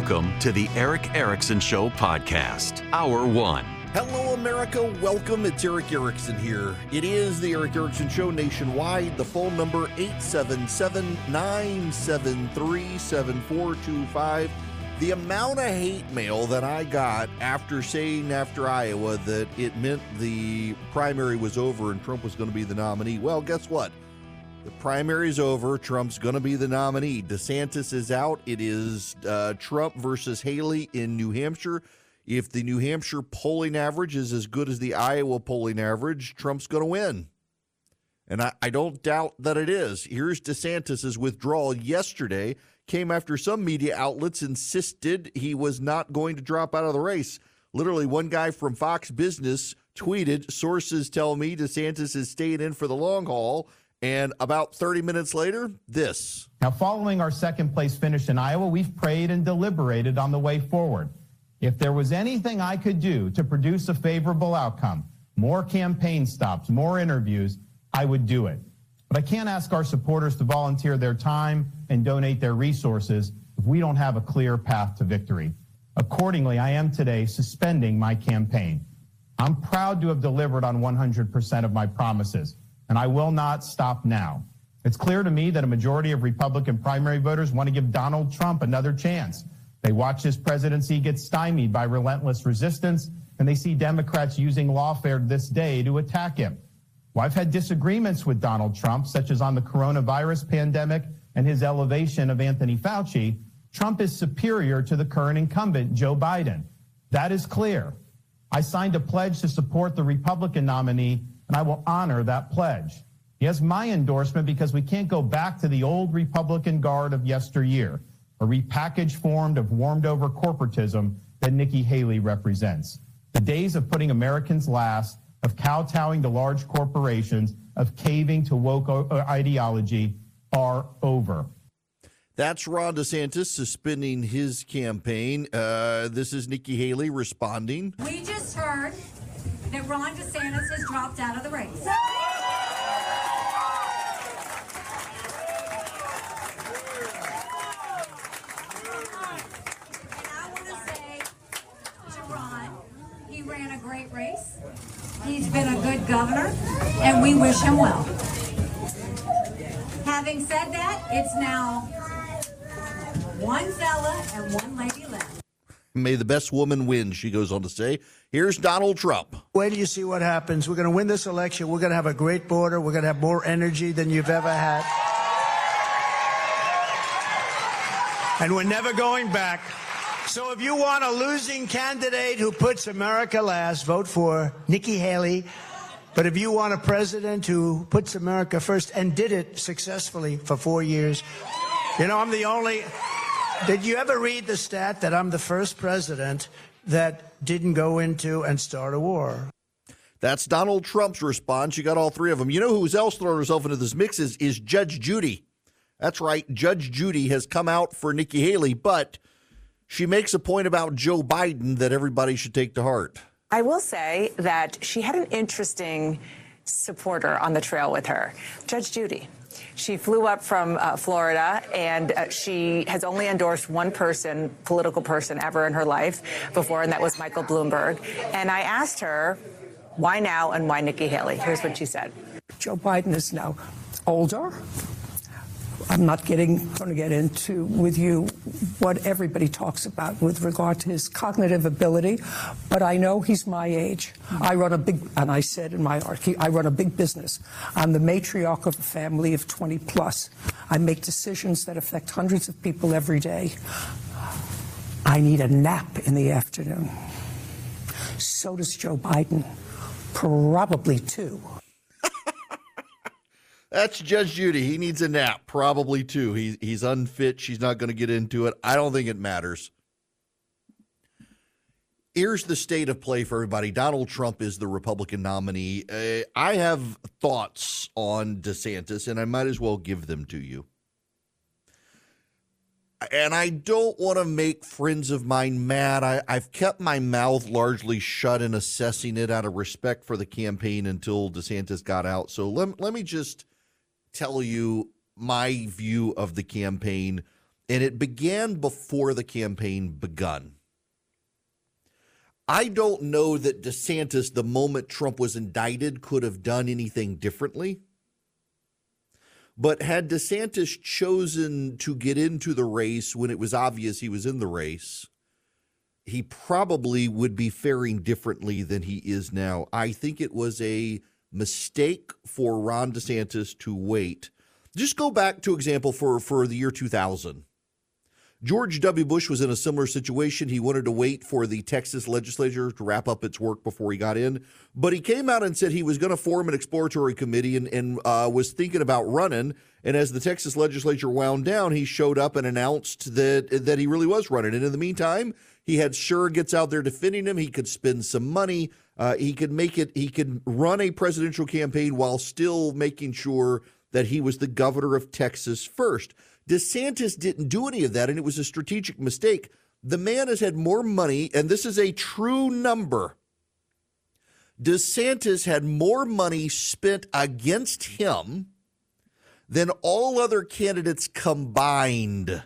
Welcome to the Erick Erickson Show podcast, Hour One. Hello, America. Welcome. It's Erick Erickson here. It is the Erick Erickson Show nationwide. The phone number 877 973 7425. The amount of hate mail that I got after saying after Iowa that it meant the primary was over and Trump was going to be the nominee. Well, guess what? The primary's over. Trump's going to be the nominee. DeSantis is out. It is uh, Trump versus Haley in New Hampshire. If the New Hampshire polling average is as good as the Iowa polling average, Trump's going to win. And I, I don't doubt that it is. Here's DeSantis's withdrawal yesterday came after some media outlets insisted he was not going to drop out of the race. Literally, one guy from Fox Business tweeted, Sources tell me DeSantis is staying in for the long haul. And about 30 minutes later, this. Now, following our second place finish in Iowa, we've prayed and deliberated on the way forward. If there was anything I could do to produce a favorable outcome, more campaign stops, more interviews, I would do it. But I can't ask our supporters to volunteer their time and donate their resources if we don't have a clear path to victory. Accordingly, I am today suspending my campaign. I'm proud to have delivered on 100% of my promises and I will not stop now. It's clear to me that a majority of Republican primary voters want to give Donald Trump another chance. They watch his presidency get stymied by relentless resistance, and they see Democrats using lawfare this day to attack him. Well, I've had disagreements with Donald Trump, such as on the coronavirus pandemic and his elevation of Anthony Fauci. Trump is superior to the current incumbent, Joe Biden. That is clear. I signed a pledge to support the Republican nominee and I will honor that pledge. He has my endorsement because we can't go back to the old Republican guard of yesteryear, a repackaged form of warmed over corporatism that Nikki Haley represents. The days of putting Americans last, of kowtowing to large corporations, of caving to woke uh, ideology are over. That's Ron DeSantis suspending his campaign. Uh, this is Nikki Haley responding. We just heard that Ron DeSantis has dropped out of the race. And I want to say to Ron, he ran a great race. He's been a good governor, and we wish him well. Having said that, it's now one fella and one lady left. May the best woman win, she goes on to say. Here's Donald Trump. Wait till you see what happens. We're going to win this election. We're going to have a great border. We're going to have more energy than you've ever had. And we're never going back. So if you want a losing candidate who puts America last, vote for Nikki Haley. But if you want a president who puts America first and did it successfully for four years, you know, I'm the only. Did you ever read the stat that I'm the first president that didn't go into and start a war? That's Donald Trump's response. You got all three of them. You know who else throwing herself into this mix is, is Judge Judy. That's right. Judge Judy has come out for Nikki Haley, but she makes a point about Joe Biden that everybody should take to heart. I will say that she had an interesting supporter on the trail with her, Judge Judy. She flew up from uh, Florida, and uh, she has only endorsed one person, political person, ever in her life before, and that was Michael Bloomberg. And I asked her, Why now and why Nikki Haley? Here's what she said. Joe Biden is now older. I'm not getting going to get into with you what everybody talks about with regard to his cognitive ability, but I know he's my age. I run a big, and I said in my article, I run a big business. I'm the matriarch of a family of 20 plus. I make decisions that affect hundreds of people every day. I need a nap in the afternoon. So does Joe Biden. Probably too. That's Judge Judy. He needs a nap, probably too. He, he's unfit. She's not going to get into it. I don't think it matters. Here's the state of play for everybody. Donald Trump is the Republican nominee. Uh, I have thoughts on DeSantis, and I might as well give them to you. And I don't want to make friends of mine mad. I, I've kept my mouth largely shut in assessing it out of respect for the campaign until DeSantis got out. So let, let me just tell you my view of the campaign, and it began before the campaign begun. I don't know that DeSantis, the moment Trump was indicted, could have done anything differently. But had DeSantis chosen to get into the race when it was obvious he was in the race, he probably would be faring differently than he is now. I think it was a mistake for Ron DeSantis to wait. Just go back to example for for the year 2000. George W. Bush was in a similar situation. He wanted to wait for the Texas legislature to wrap up its work before he got in, but he came out and said he was going to form an exploratory committee and, and uh, was thinking about running. And as the Texas legislature wound down, he showed up and announced that that he really was running. And in the meantime, he had surrogates out there defending him. He could spend some money. Uh, he could make it. He could run a presidential campaign while still making sure that he was the governor of Texas first. DeSantis didn't do any of that, and it was a strategic mistake. The man has had more money, and this is a true number. DeSantis had more money spent against him than all other candidates combined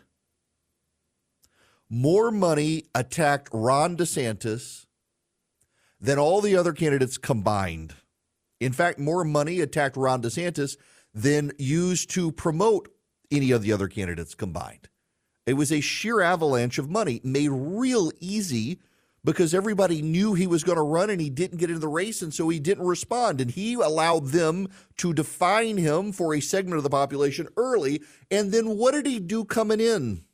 more money attacked Ron DeSantis than all the other candidates combined. In fact, more money attacked Ron DeSantis than used to promote any of the other candidates combined. It was a sheer avalanche of money made real easy because everybody knew he was going to run and he didn't get into the race and so he didn't respond and he allowed them to define him for a segment of the population early and then what did he do coming in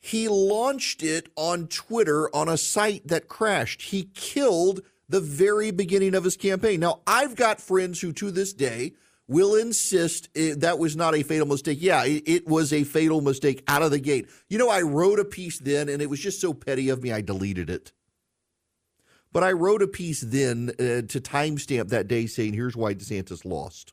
he launched it on Twitter on a site that crashed. He killed the very beginning of his campaign. Now, I've got friends who to this day will insist it, that was not a fatal mistake. Yeah, it, it, was a fatal mistake out of the gate. You know, I wrote a piece then, and it was just so petty of me, I deleted it. But I wrote a piece then uh, to timestamp that day saying, here's why DeSantis lost.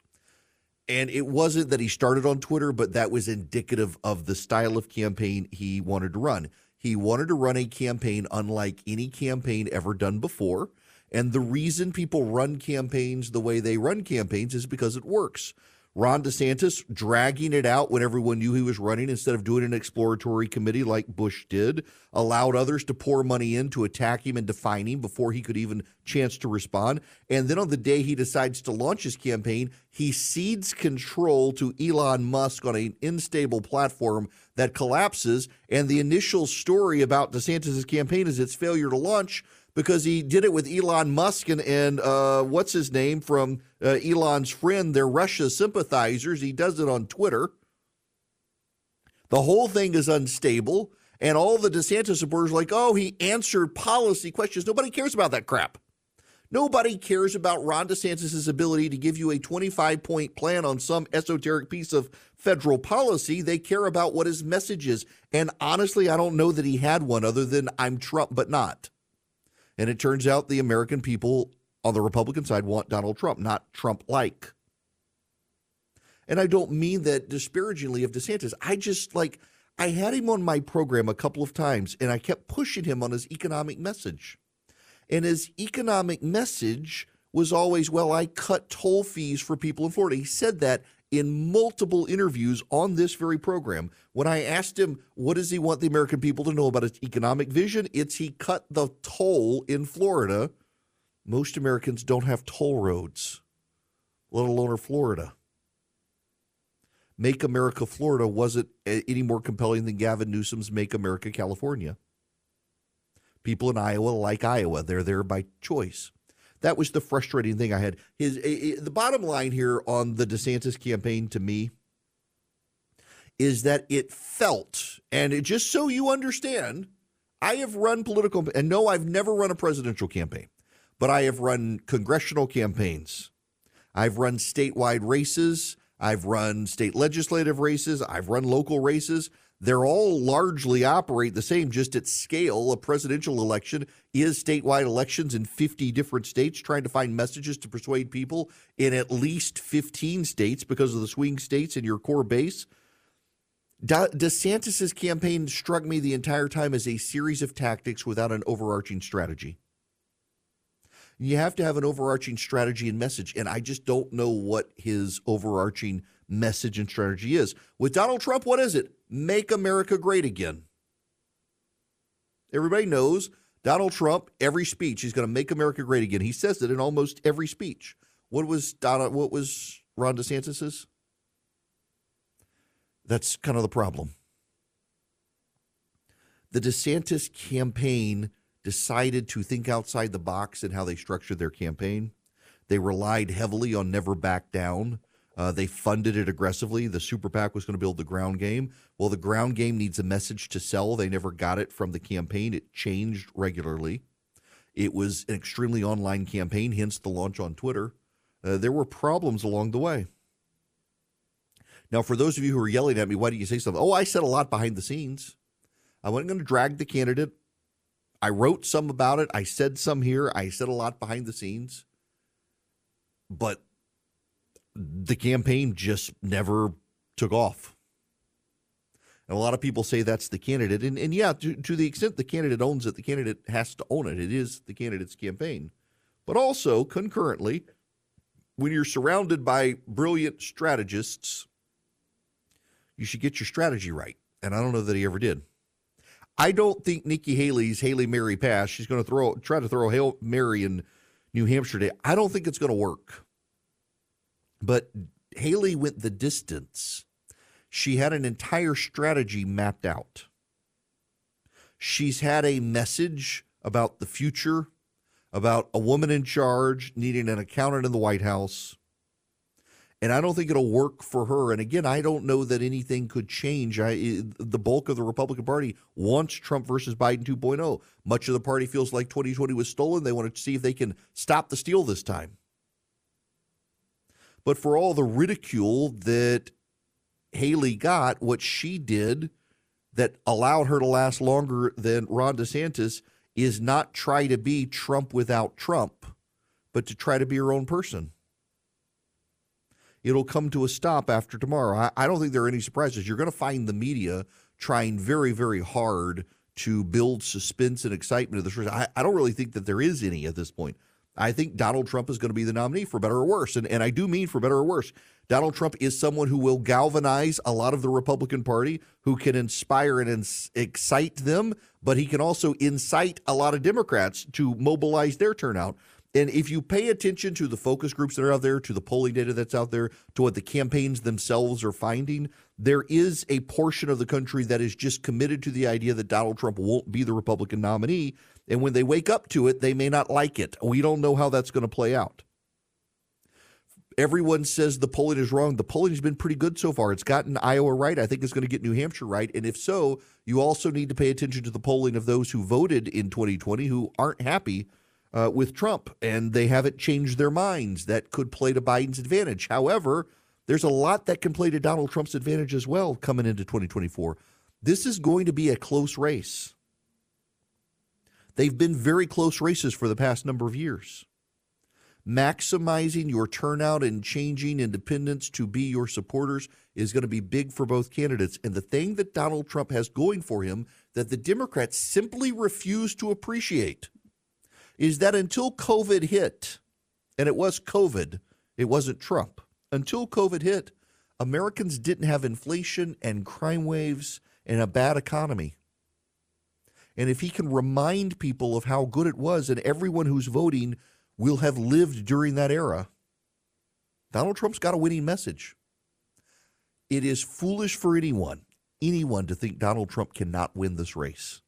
And it wasn't that he started on Twitter, but that was indicative of the style of campaign he wanted to run. He wanted to run a campaign unlike any campaign ever done before. And the reason people run campaigns the way they run campaigns is because it works. Ron DeSantis dragging it out when everyone knew he was running instead of doing an exploratory committee like Bush did, allowed others to pour money in to attack him and define him before he could even chance to respond. And then on the day he decides to launch his campaign, he cedes control to Elon Musk on an unstable platform that collapses. And the initial story about DeSantis' campaign is its failure to launch because he did it with Elon Musk and, and uh, what's his name from uh, Elon's friend. They're Russia sympathizers. He does it on Twitter. The whole thing is unstable. And all the DeSantis supporters are like, oh, he answered policy questions. Nobody cares about that crap. Nobody cares about Ron DeSantis' ability to give you a 25 point plan on some esoteric piece of federal policy. They care about what his message is. And honestly, I don't know that he had one other than I'm Trump, but not. And it turns out the American people on the Republican side want Donald Trump, not Trump like. And I don't mean that disparagingly of DeSantis. I just like, I had him on my program a couple of times and I kept pushing him on his economic message. And his economic message was always, well, I cut toll fees for people in Florida. He said that in multiple interviews on this very program. When I asked him, what does he want the American people to know about his economic vision? It's he cut the toll in Florida Most Americans don't have toll roads, let alone Florida. Make America Florida wasn't any more compelling than Gavin Newsom's Make America California. People in Iowa like Iowa. They're there by choice. That was the frustrating thing I had. His the bottom line here on the DeSantis campaign to me is that it felt, and it, just so you understand, I have run political, and no, I've never run a presidential campaign, but I have run congressional campaigns. I've run statewide races. I've run state legislative races. I've run local races. They're all largely operate the same, just at scale. A presidential election is statewide elections in 50 different states, trying to find messages to persuade people in at least 15 states because of the swing states in your core base. De- DeSantis's campaign struck me the entire time as a series of tactics without an overarching strategy. You have to have an overarching strategy and message, and I just don't know what his overarching message and strategy is. With Donald Trump, what is it? Make America great again. Everybody knows Donald Trump, every speech, he's going to make America great again. He says it in almost every speech. What was Donald what was Ron DeSantis's? That's kind of the problem. The DeSantis campaign decided to think outside the box in how they structured their campaign. They relied heavily on never back down. Uh, they funded it aggressively. The super PAC was going to build the ground game. Well, the ground game needs a message to sell. They never got it from the campaign. It changed regularly. It was an extremely online campaign, hence the launch on Twitter. Uh, there were problems along the way. Now, for those of you who are yelling at me, why do you say something? Oh, I said a lot behind the scenes. I wasn't going to drag the candidate. I wrote some about it. I said some here. I said a lot behind the scenes. But the campaign just never took off. And a lot of people say that's the candidate. And, and yeah, to, to the extent the candidate owns it, the candidate has to own it. It is the candidate's campaign. But also, concurrently, when you're surrounded by brilliant strategists, you should get your strategy right. And I don't know that he ever did. I don't think Nikki Haley's Haley Mary pass. She's going to throw try to throw Hail Mary in New Hampshire today. I don't think it's going to work. But Haley went the distance. She had an entire strategy mapped out. She's had a message about the future, about a woman in charge needing an accountant in the White House. And I don't think it'll work for her. And again, I don't know that anything could change. I, eh, the bulk of the Republican Party wants Trump versus Biden 2.0. Much of the party feels like 2020 was stolen. They want to see if they can stop the steal this time. But for all the ridicule that Haley got, what she did that allowed her to last longer than Ron DeSantis is not try to be Trump without Trump, but to try to be her own person. It'll come to a stop after tomorrow. I, I don't think there are any surprises. You're going to find the media trying very, very hard to build suspense and excitement of race. I, I don't really think that there is any at this point. I think Donald Trump is going to be the nominee for better or worse. And, and I do mean for better or worse. Donald Trump is someone who will galvanize a lot of the Republican Party, who can inspire and ins- excite them, but he can also incite a lot of Democrats to mobilize their turnout. And if you pay attention to the focus groups that are out there, to the polling data that's out there, to what the campaigns themselves are finding, there is a portion of the country that is just committed to the idea that Donald Trump won't be the Republican nominee. And when they wake up to it, they may not like it. We don't know how that's going to play out. Everyone says the polling is wrong. The polling has been pretty good so far. It's gotten Iowa right. I think it's going to get New Hampshire right. And if so, you also need to pay attention to the polling of those who voted in 2020 who aren't happy uh, with Trump and they haven't changed their minds. That could play to Biden's advantage. However, there's a lot that can play to Donald Trump's advantage as well coming into 2024. This is going to be a close race. They've been very close races for the past number of years. Maximizing your turnout and changing independents to be your supporters is going to be big for both candidates. And the thing that Donald Trump has going for him that the Democrats simply refuse to appreciate is that until COVID hit, and it was COVID, it wasn't Trump, until COVID hit, Americans didn't have inflation and crime waves and a bad economy. And if he can remind people of how good it was, and everyone who's voting will have lived during that era, Donald Trump's got a winning message. It is foolish for anyone, anyone to think Donald Trump cannot win this race.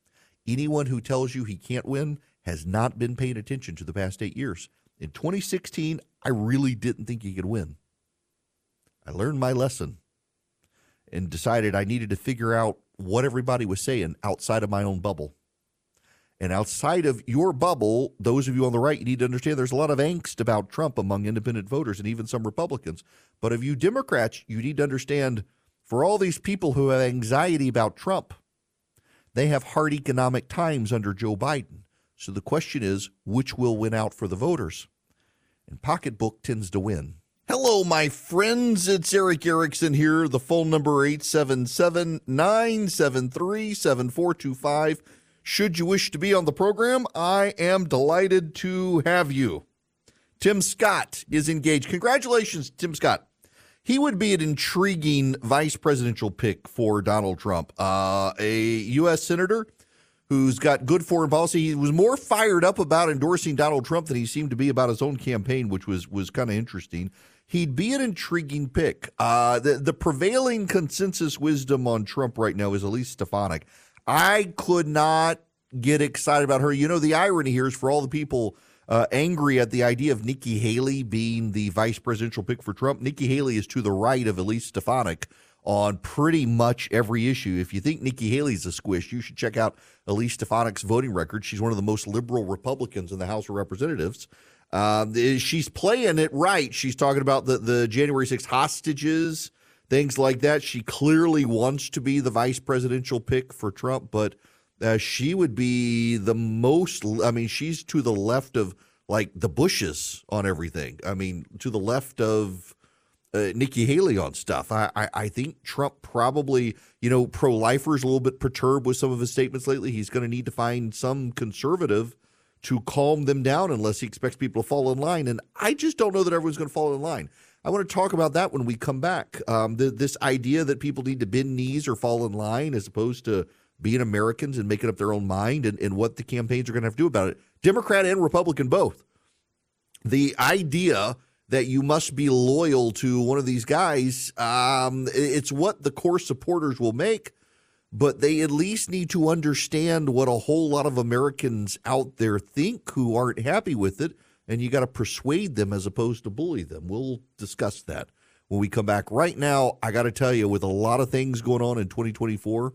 Anyone who tells you he can't win has not been paying attention to the past eight years. In 2016, I really didn't think he could win. I learned my lesson and decided I needed to figure out what everybody was saying outside of my own bubble. And outside of your bubble, those of you on the right, you need to understand there's a lot of angst about Trump among independent voters and even some Republicans. But of you Democrats, you need to understand for all these people who have anxiety about Trump, they have hard economic times under Joe Biden. So the question is, which will win out for the voters? And pocketbook tends to win. Hello, my friends. It's Erick Erickson here. The phone number 877 973 7425. Should you wish to be on the program, I am delighted to have you. Tim Scott is engaged. Congratulations, Tim Scott. He would be an intriguing vice presidential pick for Donald Trump. Uh, a U.S. Senator who's got good foreign policy. He was more fired up about endorsing Donald Trump than he seemed to be about his own campaign, which was was kind of interesting. He'd be an intriguing pick. Uh, the the prevailing consensus wisdom on Trump right now is Elise Stefanik. I could not get excited about her. You know, the irony here is for all the people uh, angry at the idea of Nikki Haley being the vice presidential pick for Trump. Nikki Haley is to the right of Elise Stefanik on pretty much every issue. If you think Nikki Haley's a squish, you should check out Elise Stefanik's voting record. She's one of the most liberal Republicans in the House of Representatives. Um, she's playing it right. She's talking about the, the January 6th hostages, things like that. She clearly wants to be the vice presidential pick for Trump, but uh, she would be the most. I mean, she's to the left of like the Bushes on everything. I mean, to the left of uh, Nikki Haley on stuff. I, I, I think Trump probably, you know, pro lifers a little bit perturbed with some of his statements lately. He's going to need to find some conservative to calm them down unless he expects people to fall in line. And I just don't know that everyone's going to fall in line. I want to talk about that when we come back. Um, the, this idea that people need to bend knees or fall in line as opposed to being Americans and making up their own mind and, and what the campaigns are going to have to do about it. Democrat and Republican both. The idea that you must be loyal to one of these guys, um, it's what the core supporters will make, but they at least need to understand what a whole lot of Americans out there think who aren't happy with it. And you got to persuade them as opposed to bully them. We'll discuss that when we come back. Right now, I got to tell you, with a lot of things going on in 2024,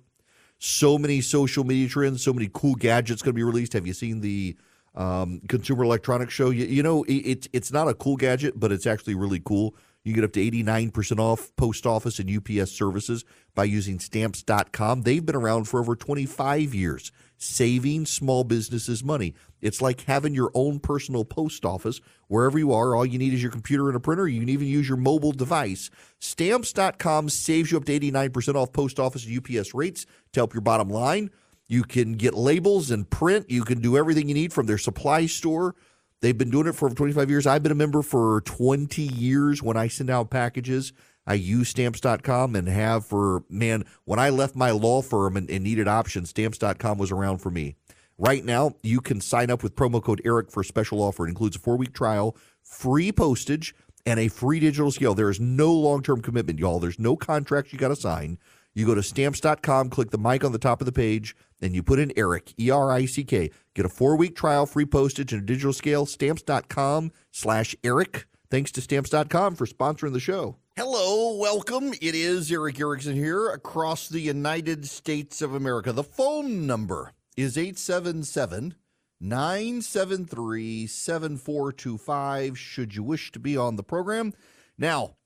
so many social media trends, so many cool gadgets going to be released. Have you seen the um, Consumer Electronics Show? You, you know, it, it's not a cool gadget, but it's actually really cool. You get up to 89% off post office and UPS services by using stamps.com. They've been around for over 25 years saving small businesses money. It's like having your own personal post office wherever you are. All you need is your computer and a printer. You can even use your mobile device. Stamps.com saves you up to 89% off post office and UPS rates to help your bottom line. You can get labels and print. You can do everything you need from their supply store. They've been doing it for 25 years. I've been a member for 20 years when I send out packages. I use stamps.com and have for, man, when I left my law firm and, and needed options, stamps.com was around for me. Right now, you can sign up with promo code ERIC for a special offer. It includes a four week trial, free postage, and a free digital scale. There is no long term commitment, y'all. There's no contract you got to sign. You go to stamps.com, click the mic on the top of the page, and you put in Eric, E R I C K. Get a four week trial, free postage, and a digital scale. Stamps.com slash Eric. Thanks to stamps.com for sponsoring the show. Hello, welcome. It is Erick Erickson here across the United States of America. The phone number is 877 973 7425. Should you wish to be on the program? Now,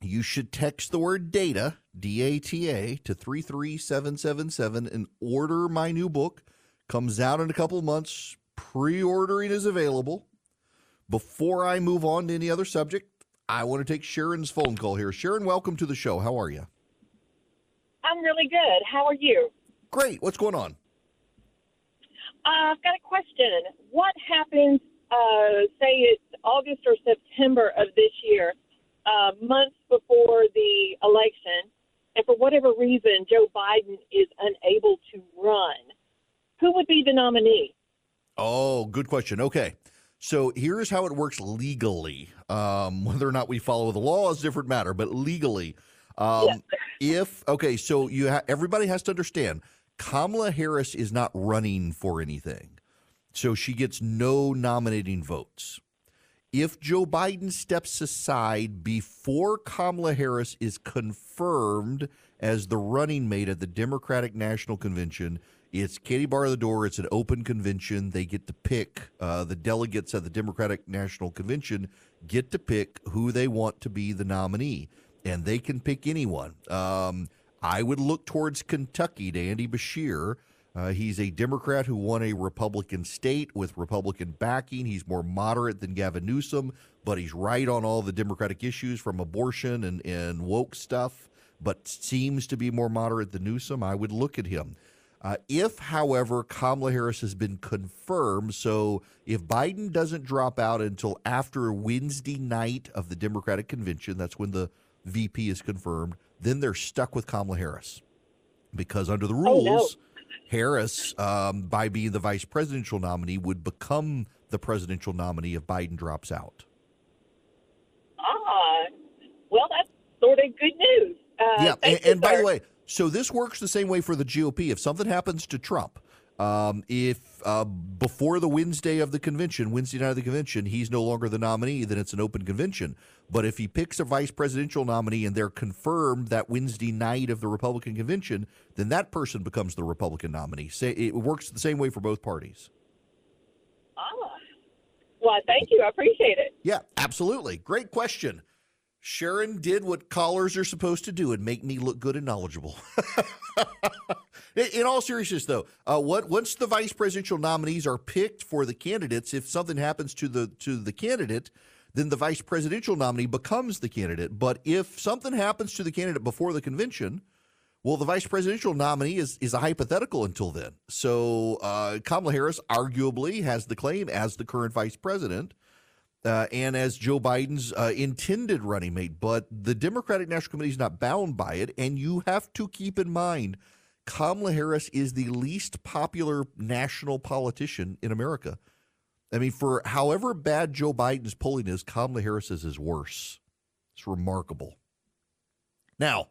you should text the word data, D A T A, to 33777 and order my new book. Comes out in a couple months. Pre ordering is available. Before I move on to any other subject, I want to take Sharon's phone call here. Sharon, welcome to the show. How are you? I'm really good. How are you? Great. What's going on? Uh, I've got a question. What happens, uh, say it's August or September of this year, uh, months before the election, and for whatever reason Joe Biden is unable to run? Who would be the nominee? Oh, good question. Okay. So here's how it works legally. Um, whether or not we follow the law is a different matter, but legally, um, Yes. if okay, so you ha- everybody has to understand, Kamala Harris is not running for anything, so she gets no nominating votes. If Joe Biden steps aside before Kamala Harris is confirmed as the running mate at the Democratic National Convention, it's Katie bar the door. It's an open convention. They get to pick uh, the delegates at the Democratic National Convention get to pick who they want to be the nominee, and they can pick anyone. Um, I would look towards Kentucky to Andy Beshear. Uh, he's a Democrat who won a Republican state with Republican backing. He's more moderate than Gavin Newsom, but he's right on all the Democratic issues from abortion and, and woke stuff, but seems to be more moderate than Newsom. I would look at him. Uh, if, however, Kamala Harris has been confirmed, so if Biden doesn't drop out until after Wednesday night of the Democratic convention, that's when the VP is confirmed, then they're stuck with Kamala Harris. Because under the rules, Oh, no. Harris, um, by being the vice presidential nominee, would become the presidential nominee if Biden drops out. Ah, well, that's sort of good news. Uh, yeah, and, and by the way, so this works the same way for the GOP. If something happens to Trump, um, if uh, before the Wednesday of the convention, Wednesday night of the convention, he's no longer the nominee, then it's an open convention. But if he picks a vice presidential nominee and they're confirmed that Wednesday night of the Republican convention, then that person becomes the Republican nominee. Say it works the same way for both parties. Ah, well, thank you. I appreciate it. Yeah, absolutely. Great question. Sharon did what callers are supposed to do and make me look good and knowledgeable. In- all seriousness, though, uh, what once the vice presidential nominees are picked for the candidates, if something happens to the to the candidate, then the vice presidential nominee becomes the candidate. But if something happens to the candidate before the convention, well, the vice presidential nominee is is a hypothetical until then. So uh, Kamala Harris arguably has the claim as the current vice president uh, and as Joe Biden's uh, intended running mate. But the Democratic National Committee is not bound by it, and you have to keep in mind Kamala Harris is the least popular national politician in America. I mean, for however bad Joe Biden's polling is, Kamala Harris's is worse. It's remarkable. Now,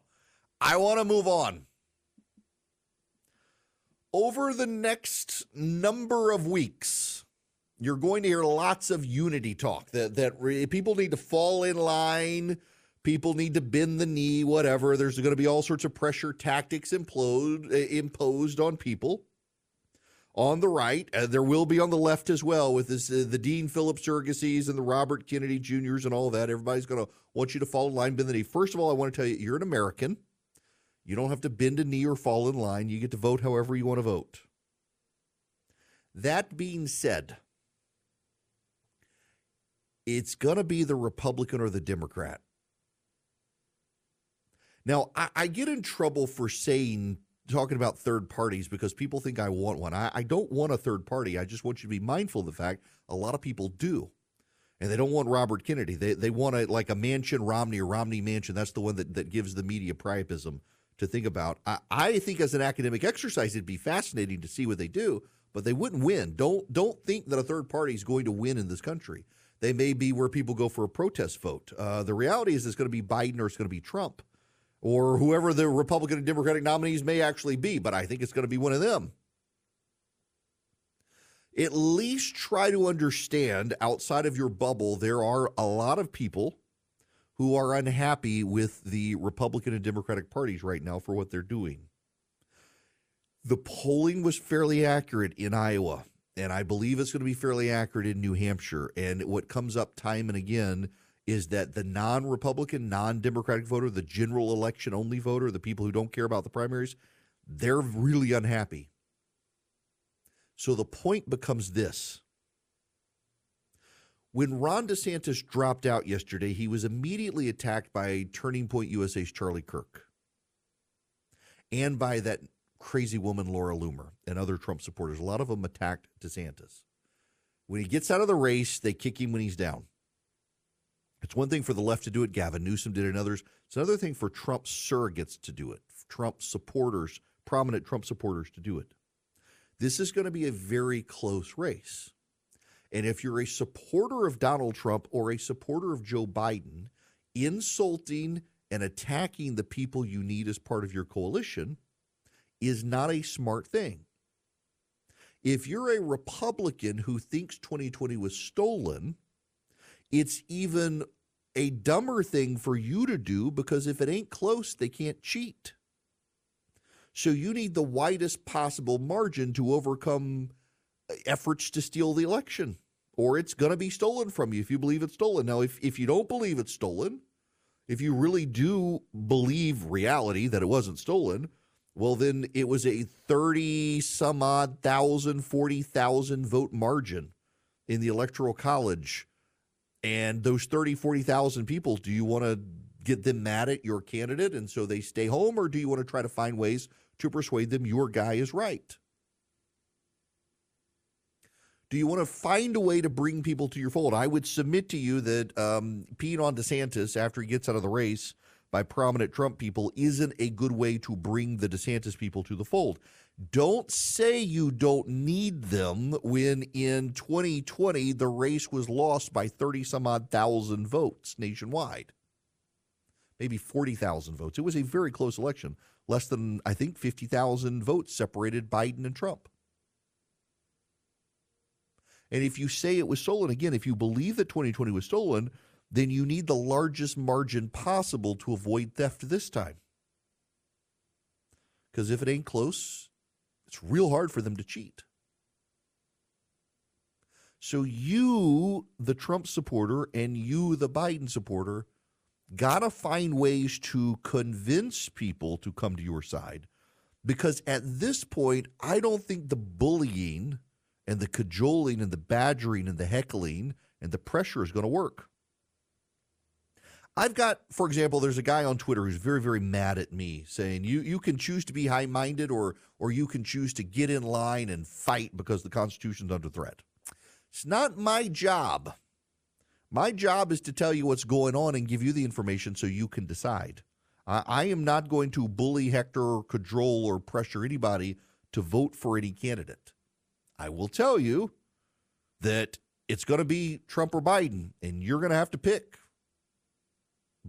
I want to move on. Over the next number of weeks, you're going to hear lots of unity talk that that re- people need to fall in line, people need to bend the knee, whatever. There's going to be all sorts of pressure tactics implode, uh, imposed on people on the right. Uh, there will be on the left as well with this uh, the Dean Phillips surrogacies and the Robert Kennedy Juniors and all that. Everybody's going to want you to fall in line, bend the knee. First of all, I want to tell you, you're an American. You don't have to bend a knee or fall in line. You get to vote however you want to vote. That being said, it's going to be the Republican or the Democrat. Now, I, I get in trouble for saying, talking about third parties because people think I want one. I, I don't want a third party. I just want you to be mindful of the fact a lot of people do. And they don't want Robert Kennedy. They, they want a, like a Manchin Romney or Romney Manchin. That's the one that, that gives the media priapism to think about. I, I think as an academic exercise, it'd be fascinating to see what they do, but they wouldn't win. Don't don't think that a third party is going to win in this country. They may be where people go for a protest vote. Uh, the reality is it's going to be Biden or it's going to be Trump or whoever the Republican and Democratic nominees may actually be, but I think it's going to be one of them. At least try to understand outside of your bubble, there are a lot of people who are unhappy with the Republican and Democratic parties right now for what they're doing. The polling was fairly accurate in Iowa, and I believe it's going to be fairly accurate in New Hampshire. And what comes up time and again is that the non Republican, non Democratic voter, the general election only voter, the people who don't care about the primaries, they're really unhappy. So the point becomes this. When Ron DeSantis dropped out yesterday, he was immediately attacked by Turning Point USA's Charlie Kirk and by that crazy woman, Laura Loomer, and other Trump supporters. A lot of them attacked DeSantis. When he gets out of the race, they kick him when he's down. It's one thing for the left to do it. Gavin Newsom did it, and others. It's another thing for Trump surrogates to do it, Trump supporters, prominent Trump supporters to do it. This is going to be a very close race. And if you're a supporter of Donald Trump or a supporter of Joe Biden, insulting and attacking the people you need as part of your coalition is not a smart thing. If you're a Republican who thinks 2020 was stolen, it's even a dumber thing for you to do because if it ain't close, they can't cheat. So you need the widest possible margin to overcome uh, efforts to steal the election, or it's going to be stolen from you if you believe it's stolen. Now, if, if you don't believe it's stolen, if you really do believe reality that it wasn't stolen, well, then it was a 30 some odd thousand, 40,000 vote margin in the Electoral College. And those 30, 40,000 people, do you want to get them mad at your candidate and so they stay home, or do you want to try to find ways to persuade them your guy is right? Do you want to find a way to bring people to your fold? I would submit to you that um, peeing on DeSantis after he gets out of the race by prominent Trump people isn't a good way to bring the DeSantis people to the fold. Don't say you don't need them when in 2020 the race was lost by 30 some odd thousand votes nationwide. Maybe 40,000 votes. It was a very close election. Less than, I think, 50,000 votes separated Biden and Trump. And if you say it was stolen, again, if you believe that 2020 was stolen, then you need the largest margin possible to avoid theft this time. Because if it ain't close, it's real hard for them to cheat. So you, the Trump supporter, and you, the Biden supporter, got to find ways to convince people to come to your side. Because at this point, I don't think the bullying and the cajoling and the badgering and the heckling and the pressure is going to work. I've got, for example, there's a guy on Twitter who's very, very mad at me, saying you you can choose to be high minded or or you can choose to get in line and fight because the Constitution's under threat. It's not my job. My job is to tell you what's going on and give you the information so you can decide. I, I am not going to bully, hector, or cajole, or pressure anybody to vote for any candidate. I will tell you that it's going to be Trump or Biden, and you're going to have to pick.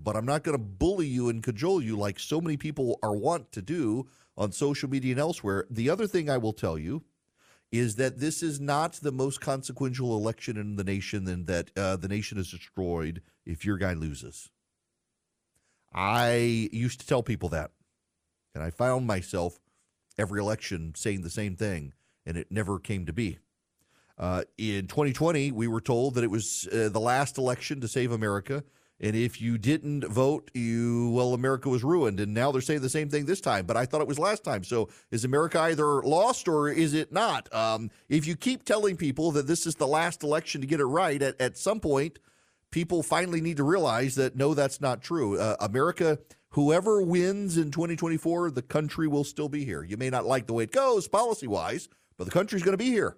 But I'm not going to bully you and cajole you like so many people are wont to do on social media and elsewhere. The other thing I will tell you is that this is not the most consequential election in the nation and that uh, the nation is destroyed if your guy loses. I used to tell people that, and I found myself every election saying the same thing and it never came to be. Uh, in 2020, we were told that it was uh, the last election to save America. And if you didn't vote, you well, America was ruined. And now they're saying the same thing this time. But I thought it was last time. So is America either lost or is it not? Um, if you keep telling people that this is the last election to get it right, at, at some point, people finally need to realize that no, that's not true. Uh, America, whoever wins in 2024, the country will still be here. You may not like the way it goes policy wise, but the country's going to be here.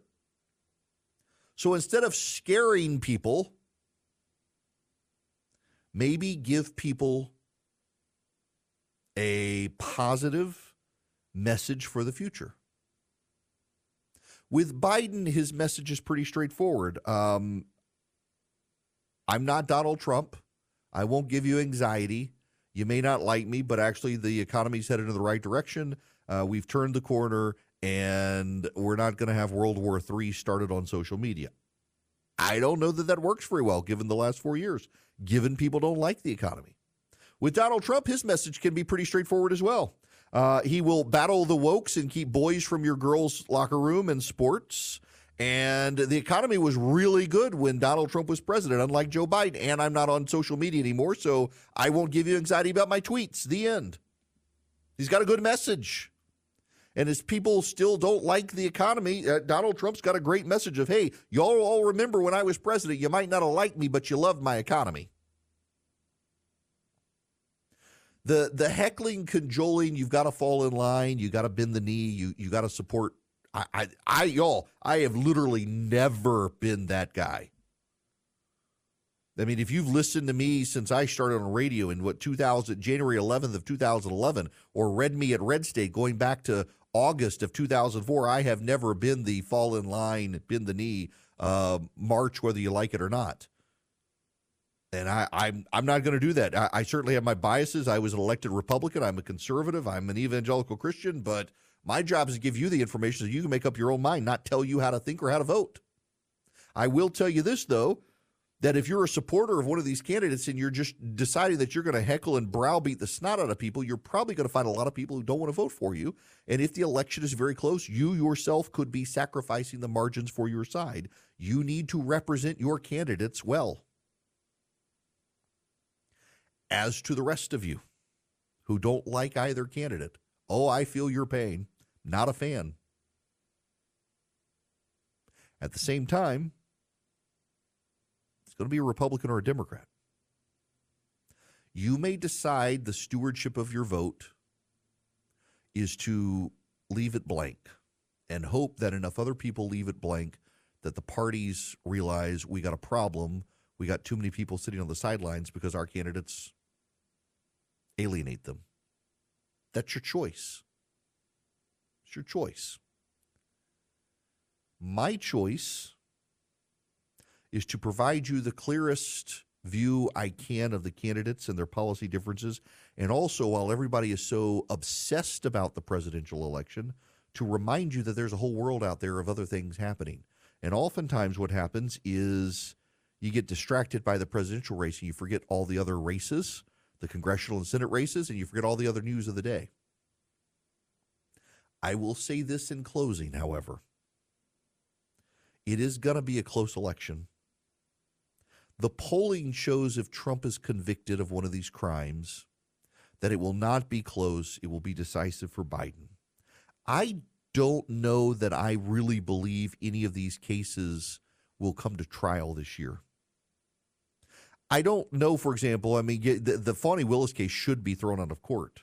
So instead of scaring people, maybe give people a positive message for the future. With Biden, his message is pretty straightforward. Um, I'm not Donald Trump. I won't give you anxiety. You may not like me, but actually, the economy's headed in the right direction. Uh, we've turned the corner, and we're not going to have World War III started on social media. I don't know that that works very well given the last four years, given people don't like the economy. With Donald Trump, his message can be pretty straightforward as well. Uh, he will battle the wokes and keep boys from your girls' locker room and sports. And the economy was really good when Donald Trump was president, unlike Joe Biden. And I'm not on social media anymore, so I won't give you anxiety about my tweets. The end. He's got a good message. And as people still don't like the economy, uh, Donald Trump's got a great message of, hey, y'all all remember when I was president, you might not have liked me, but you loved my economy. The the heckling, cajoling, you've got to fall in line, you got to bend the knee, you you got to support. I, I, I, y'all, I have literally never been that guy. I mean, if you've listened to me since I started on radio in what 2000 January 11th of 2011, or read me at Red State going back to August of 2004, I have never been the fall in line, bend the knee, uh, march, whether you like it or not. And I, I'm I'm not going to do that. I, I certainly have my biases. I was an elected Republican. I'm a conservative. I'm an evangelical Christian. But my job is to give you the information so you can make up your own mind, not tell you how to think or how to vote. I will tell you this though that if you're a supporter of one of these candidates and you're just deciding that you're going to heckle and browbeat the snot out of people, you're probably going to find a lot of people who don't want to vote for you. And if the election is very close, you yourself could be sacrificing the margins for your side. You need to represent your candidates well. As to the rest of you who don't like either candidate, oh, I feel your pain. Not a fan. At the same time, going to be a Republican or a Democrat. You may decide the stewardship of your vote is to leave it blank and hope that enough other people leave it blank that the parties realize we got a problem. We got too many people sitting on the sidelines because our candidates alienate them. That's your choice. It's your choice. My choice is to provide you the clearest view I can of the candidates and their policy differences. And also, while everybody is so obsessed about the presidential election, to remind you that there's a whole world out there of other things happening. And oftentimes, what happens is you get distracted by the presidential race and you forget all the other races, the congressional and Senate races, and you forget all the other news of the day. I will say this in closing, however. It is going to be a close election. The polling shows if Trump is convicted of one of these crimes, that it will not be close. It will be decisive for Biden. I don't know that I really believe any of these cases will come to trial this year. I don't know, for example, I mean, the, the Fani Willis case should be thrown out of court.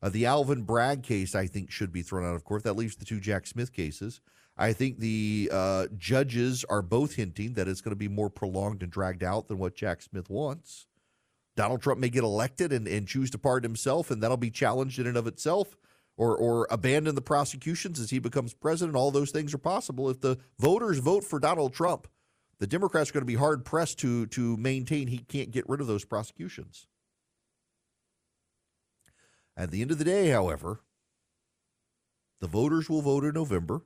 Uh, the Alvin Bragg case, I think, should be thrown out of court. That leaves the two Jack Smith cases. I think the uh, judges are both hinting that it's going to be more prolonged and dragged out than what Jack Smith wants. Donald Trump may get elected and, and choose to pardon himself, and that'll be challenged in and of itself, or, or abandon the prosecutions as he becomes president. All those things are possible. If the voters vote for Donald Trump, the Democrats are going to be hard pressed to, to maintain he can't get rid of those prosecutions. At the end of the day, however, the voters will vote in November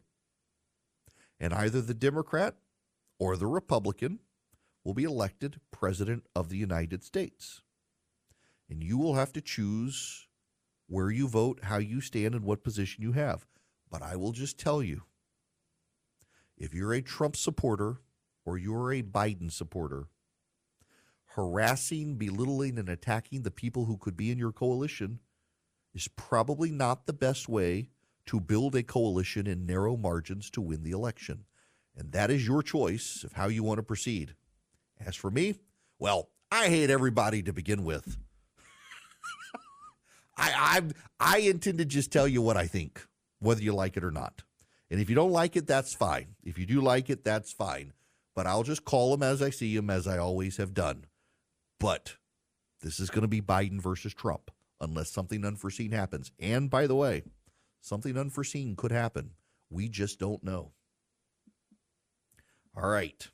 and either the Democrat or the Republican will be elected President of the United States. And you will have to choose where you vote, how you stand, and what position you have. But I will just tell you if you're a Trump supporter or you're a Biden supporter, harassing, belittling, and attacking the people who could be in your coalition is probably not the best way to build a coalition in narrow margins to win the election. And that is your choice of how you want to proceed. As for me, well, I hate everybody to begin with. I, I I intend to just tell you what I think, whether you like it or not. And if you don't like it, that's fine. If you do like it, that's fine. But I'll just call them as I see them, as I always have done. But this is going to be Biden versus Trump, unless something unforeseen happens. And by the way, Something unforeseen could happen. We just don't know. All right.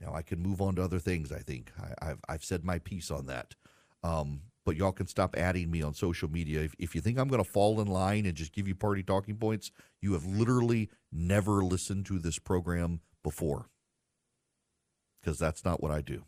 Now I can move on to other things, I think. I, have I've said my piece on that. Um, but y'all can stop adding me on social media. If, if you think I'm going to fall in line and just give you party talking points, you have literally never listened to this program before because that's not what I do.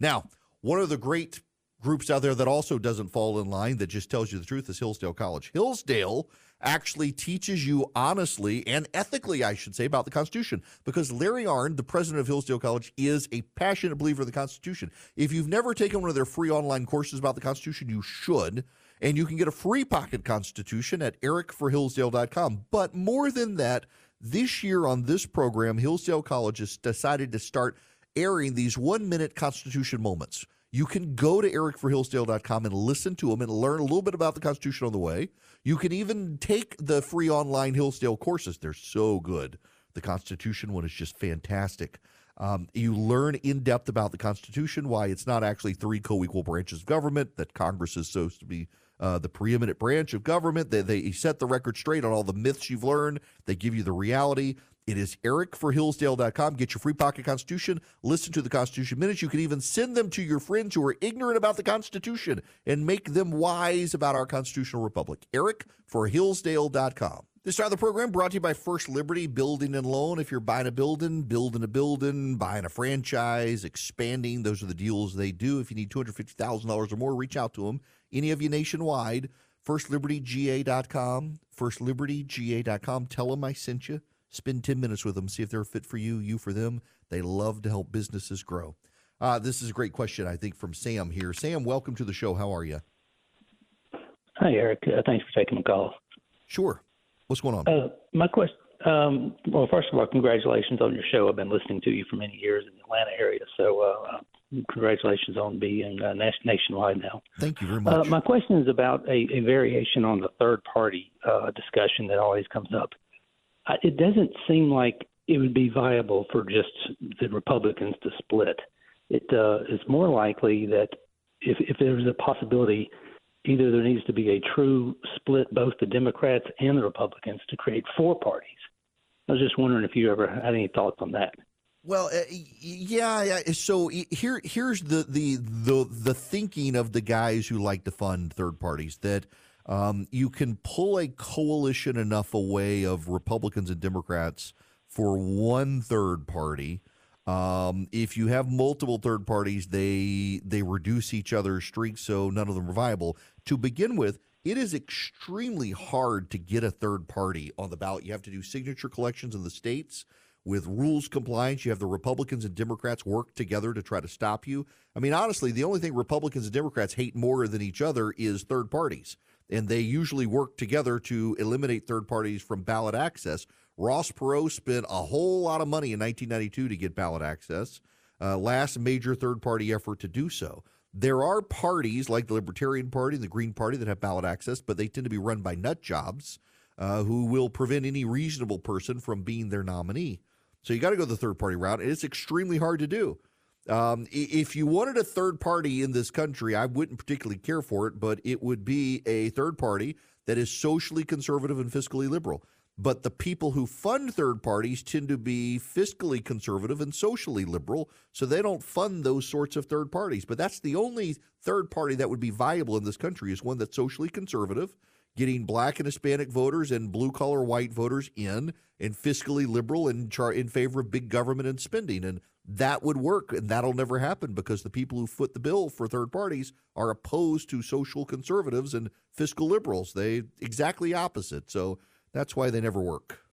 Now, one of the great groups out there that also doesn't fall in line that just tells you the truth is Hillsdale College. Hillsdale actually teaches you honestly and ethically, I should say, about the Constitution. Because Larry Arnn, the president of Hillsdale College, is a passionate believer of the Constitution. If you've never taken one of their free online courses about the Constitution, you should. And you can get a free pocket Constitution at ericforhillsdale.com. But more than that, this year on this program, Hillsdale College has decided to start airing these one minute Constitution moments you can go to ericforhillsdale.com and listen to him and learn a little bit about the Constitution on the way. You can even take the free online Hillsdale courses. They're so good. The Constitution one is just fantastic. Um, you learn in depth about the Constitution, why it's not actually three co equal branches of government, that Congress is supposed to be uh, the preeminent branch of government. They, they set the record straight on all the myths you've learned, they give you the reality. It is ericforhillsdale.com. Get your free pocket Constitution. Listen to the Constitution Minutes. You can even send them to your friends who are ignorant about the Constitution and make them wise about our constitutional republic. ericforhillsdale.com. This part of the program brought to you by First Liberty Building and Loan. If you're buying a building, building a building, buying a franchise, expanding, those are the deals they do. If you need $250,000 or more, reach out to them. Any of you nationwide, firstlibertyga.com, firstlibertyga.com. Tell them I sent you. Spend 10 minutes with them, see if they're fit for you, you for them. They love to help businesses grow. Uh, this is a great question, I think, from Sam here. Sam, welcome to the show. How are you? Hi, Erick. Uh, thanks for taking my call. Sure. What's going on? Uh, my question. Um, well, first of all, congratulations on your show. I've been listening to you for many years in the Atlanta area, so uh, congratulations on being uh, nationwide now. Thank you very Uh, much. my question is about a, a variation on the third party uh, discussion that always comes up. It doesn't seem like it would be viable for just the Republicans to split. It uh, is more likely that if, if there's a possibility, either there needs to be a true split, both the Democrats and the Republicans, to create four parties. I was just wondering if you ever had any thoughts on that. Well, uh, yeah, yeah. So here, here's the, the the the thinking of the guys who like to fund third parties that um, you can pull a coalition enough away of Republicans and Democrats for one third party. Um, if you have multiple third parties, they they reduce each other's strengths, so none of them are viable. To begin with, it is extremely hard to get a third party on the ballot. You have to do signature collections in the states with rules compliance. You have the Republicans and Democrats work together to try to stop you. I mean, honestly, the only thing Republicans and Democrats hate more than each other is third parties. And they usually work together to eliminate third parties from ballot access. Ross Perot spent a whole lot of money in 1992 to get ballot access, uh, last major third party effort to do so. There are parties like the Libertarian Party and the Green Party that have ballot access, but they tend to be run by nut jobs uh, who will prevent any reasonable person from being their nominee. So you got to go the third party route, and it's extremely hard to do. Um, if you wanted a third party in this country, I wouldn't particularly care for it, but it would be a third party that is socially conservative and fiscally liberal. But the people who fund third parties tend to be fiscally conservative and socially liberal, so they don't fund those sorts of third parties. But that's the only third party that would be viable in this country is one that's socially conservative, getting black and Hispanic voters and blue collar white voters in, and fiscally liberal and char- in favor of big government and spending. And that would work, and that'll never happen because the people who foot the bill for third parties are opposed to social conservatives and fiscal liberals. They exactly opposite. So that's why they never work.